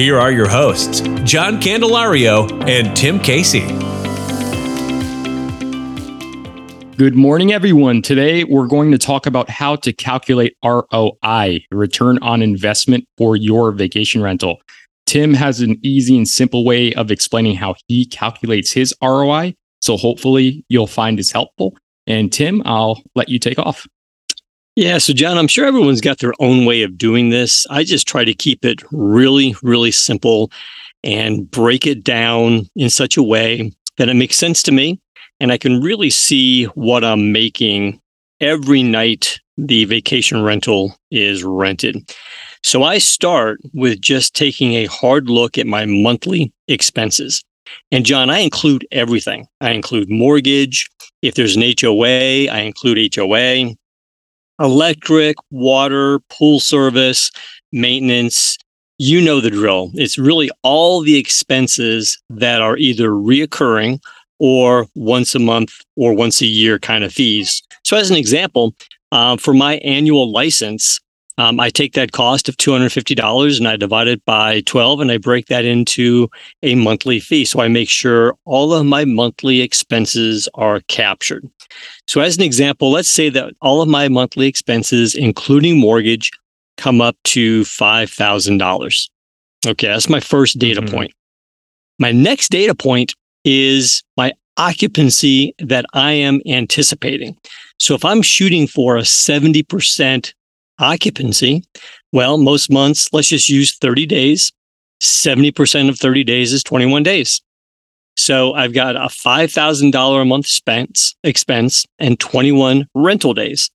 Here are your hosts, John Candelario and Tim Casey. Good morning, everyone. Today, we're going to talk about how to calculate ROI, return on investment for your vacation rental. Tim has an easy and simple way of explaining how he calculates his ROI. So hopefully you'll find this helpful. And Tim, I'll let you take off. Yeah. So, John, I'm sure everyone's got their own way of doing this. I just try to keep it really, really simple and break it down in such a way that it makes sense to me and I can really see what I'm making every night the vacation rental is rented. So I start with just taking a hard look at my monthly expenses. And John, I include everything. I include mortgage. If there's an HOA, I include HOA, electric, water, pool service, maintenance. You know the drill. It's really all the expenses that are either reoccurring or once a month or once a year kind of fees. So, as an example, uh, for my annual license, um, I take that cost of $250 and I divide it by 12 and I break that into a monthly fee. So I make sure all of my monthly expenses are captured. So, as an example, let's say that all of my monthly expenses, including mortgage, come up to $5,000. Okay, that's my first data mm-hmm. point. My next data point is my occupancy that I am anticipating. So if I'm shooting for a 70% occupancy, well, most months, let's just use 30 days. 70% of 30 days is 21 days. So I've got a $5,000 a month expense, expense and 21 rental days.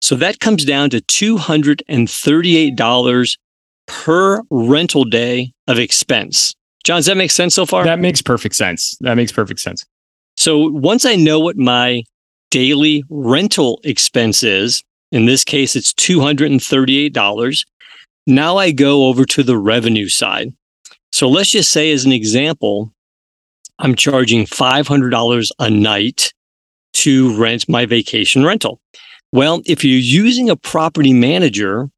So that comes down to $238 per rental day of expense. John, does that make sense so far? That makes perfect sense. That makes perfect sense. So once I know what my daily rental expense is, in this case, it's $238. Now I go over to the revenue side. So let's just say, as an example, I'm charging $500 a night to rent my vacation rental. Well, if you're using a property manager,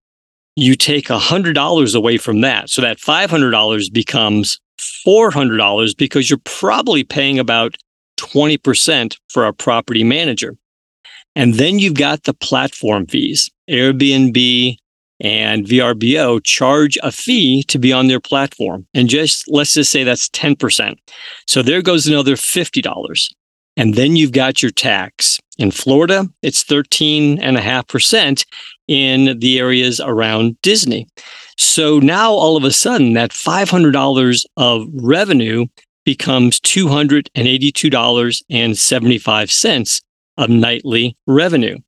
you take $100 away from that. So that $500 becomes $400 because you're probably paying about 20% for a property manager. And then you've got the platform fees. Airbnb and VRBO charge a fee to be on their platform. And just let's just say that's 10%. So there goes another $50. And then you've got your tax. In Florida, it's 13.5% in the areas around Disney. So now all of a sudden, that $500 of revenue becomes $282.75 of nightly revenue.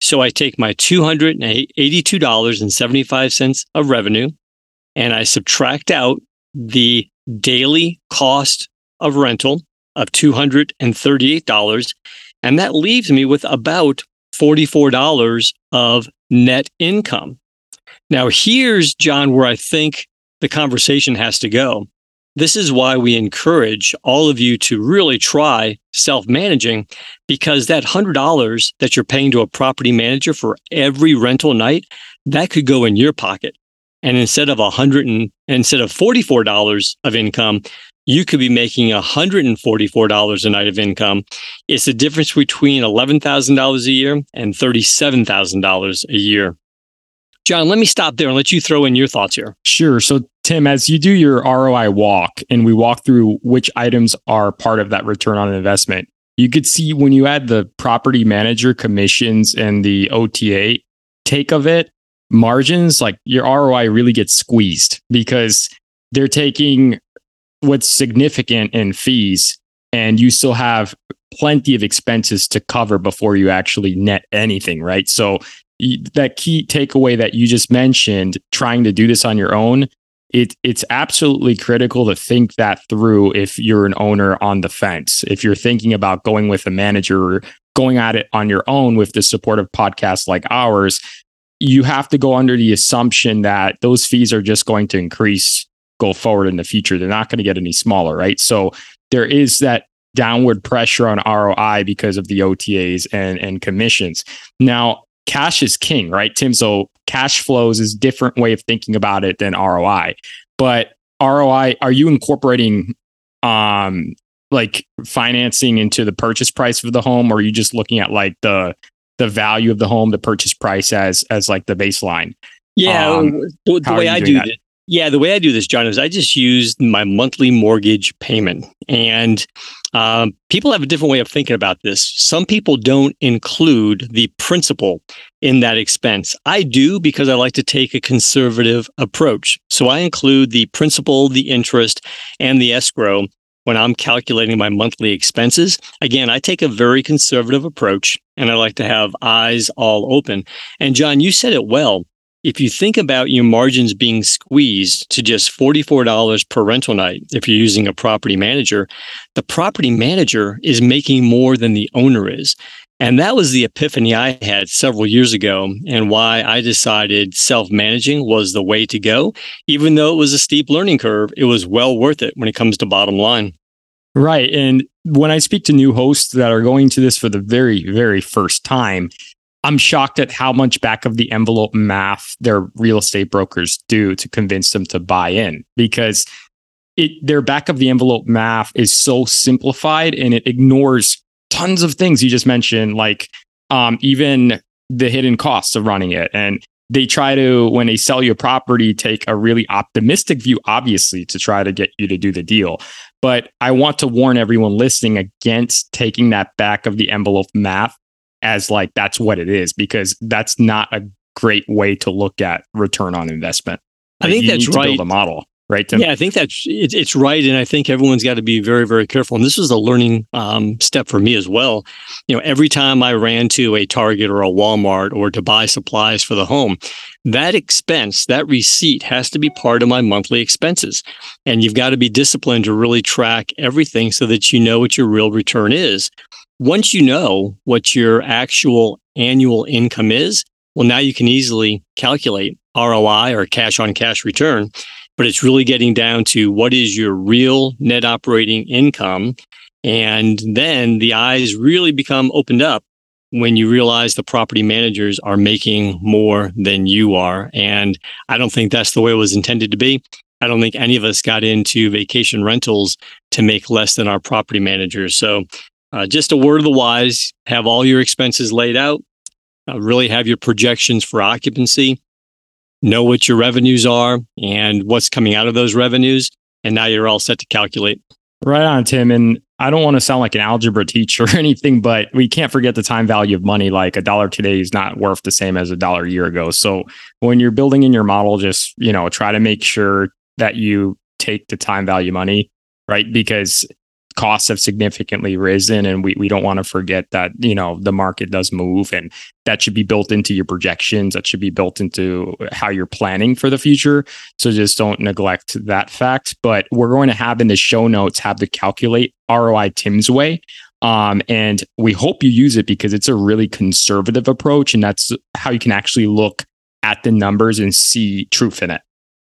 So I take my $282.75 of revenue and I subtract out the daily cost of rental of $238. And that leaves me with about $44 of net income. Now, here's, John, where I think the conversation has to go. This is why we encourage all of you to really try self managing because that $100 that you're paying to a property manager for every rental night, that could go in your pocket. And instead of a hundred and instead of $44 of income, you could be making $144 a night of income. It's the difference between $11,000 a year and $37,000 a year. John, let me stop there and let you throw in your thoughts here. Sure. So, Tim, as you do your ROI walk and we walk through which items are part of that return on investment, you could see when you add the property manager commissions and the OTA take of it, margins, like your ROI really gets squeezed because they're taking what's significant in fees and you still have plenty of expenses to cover before you actually net anything, right? So that key takeaway that you just mentioned, trying to do this on your own, it it's absolutely critical to think that through if you're an owner on the fence. If you're thinking about going with a manager or going at it on your own with the support of podcasts like ours, you have to go under the assumption that those fees are just going to increase go forward in the future. They're not going to get any smaller, right? So there is that downward pressure on ROI because of the OTAs and, and commissions. Now, cash is king, right, Tim? So cash flows is different way of thinking about it than ROI. But ROI, are you incorporating um like financing into the purchase price of the home or are you just looking at like the the value of the home, the purchase price as as like the baseline? Yeah, um, the, the way I do it. Yeah, the way I do this, John, is I just use my monthly mortgage payment. And um, people have a different way of thinking about this. Some people don't include the principal in that expense. I do because I like to take a conservative approach. So I include the principal, the interest, and the escrow when I'm calculating my monthly expenses. Again, I take a very conservative approach and I like to have eyes all open. And John, you said it well if you think about your margins being squeezed to just $44 per rental night, if you're using a property manager, the property manager is making more than the owner is. And that was the epiphany I had several years ago and why I decided self managing was the way to go. Even though it was a steep learning curve, it was well worth it when it comes to bottom line. Right. And when I speak to new hosts that are going to this for the very, very first time, I'm shocked at how much back of the envelope math their real estate brokers do to convince them to buy in because it their back of the envelope math is so simplified and it ignores tons of things you just mentioned like um, even the hidden costs of running it. And they try to when they sell you a property take a really optimistic view obviously to try to get you to do the deal. But i want to warn everyone listening against taking that back of the envelope math as like that's what it is because that's not a great way to look at return on investment. Like, I think that's right. build a model, right? Tim? Yeah, I think that's it, it's right, and I think everyone's got to be very, very careful. And this was a learning um, step for me as well. You know, every time I ran to a Target or a Walmart or to buy supplies for the home, that expense, that receipt, has to be part of my monthly expenses, and you've got to be disciplined to really track everything so that you know what your real return is once you know what your actual annual income is, well, now you can easily calculate ROI or cash on cash return. But it's really getting down to what is your real net operating income. And then the eyes really become opened up when you realize the property managers are making more than you are. And I don't think that's the way it was intended to be. I don't think any of us got into vacation rentals to make less than our property managers. So uh, just a word of the wise have all your expenses laid out, uh, really have your projections for occupancy, know what your revenues are and what's coming out of those revenues. And now you're all set to calculate. Right on, Tim. And I don't want to sound like an algebra teacher or anything, but we can't forget the time value of money. Like a dollar today is not worth the same as a dollar a year ago. So when you're building in your model, just, you know, try to make sure that you take the time value money, right? Because costs have significantly risen and we, we don't want to forget that you know the market does move and that should be built into your projections. That should be built into how you're planning for the future. So just don't neglect that fact. But we're going to have in the show notes have the calculate roi tim's way. Um, and we hope you use it because it's a really conservative approach and that's how you can actually look at the numbers and see truth in it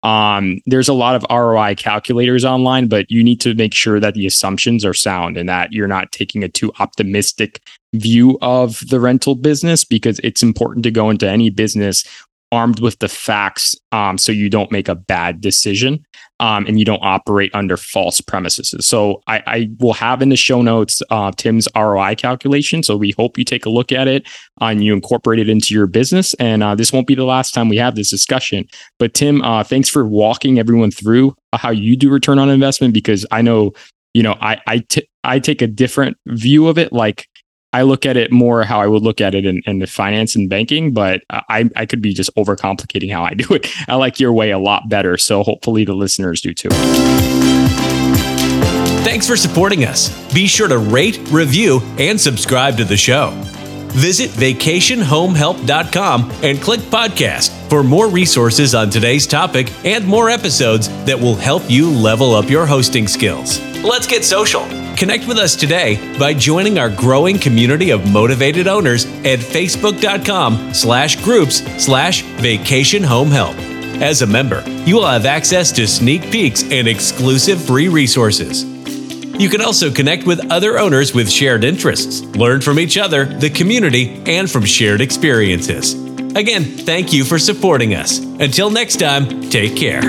um, there's a lot of ROI calculators online, but you need to make sure that the assumptions are sound and that you're not taking a too optimistic view of the rental business because it's important to go into any business armed with the facts um, so you don't make a bad decision um, and you don't operate under false premises. So I, I will have in the show notes uh, Tim's ROI calculation. So we hope you take a look at it uh, and you incorporate it into your business. And uh, this won't be the last time we have this discussion. But Tim, uh, thanks for walking everyone through how you do return on investment because I know you know I I, t- I take a different view of it like I look at it more how I would look at it in, in the finance and banking, but I, I could be just overcomplicating how I do it. I like your way a lot better. So hopefully the listeners do too. Thanks for supporting us. Be sure to rate, review, and subscribe to the show. Visit vacationhomehelp.com and click podcast for more resources on today's topic and more episodes that will help you level up your hosting skills. Let's get social. Connect with us today by joining our growing community of motivated owners at facebook.com slash groups slash vacation home help. As a member, you will have access to sneak peeks and exclusive free resources. You can also connect with other owners with shared interests, learn from each other, the community, and from shared experiences. Again, thank you for supporting us. Until next time, take care.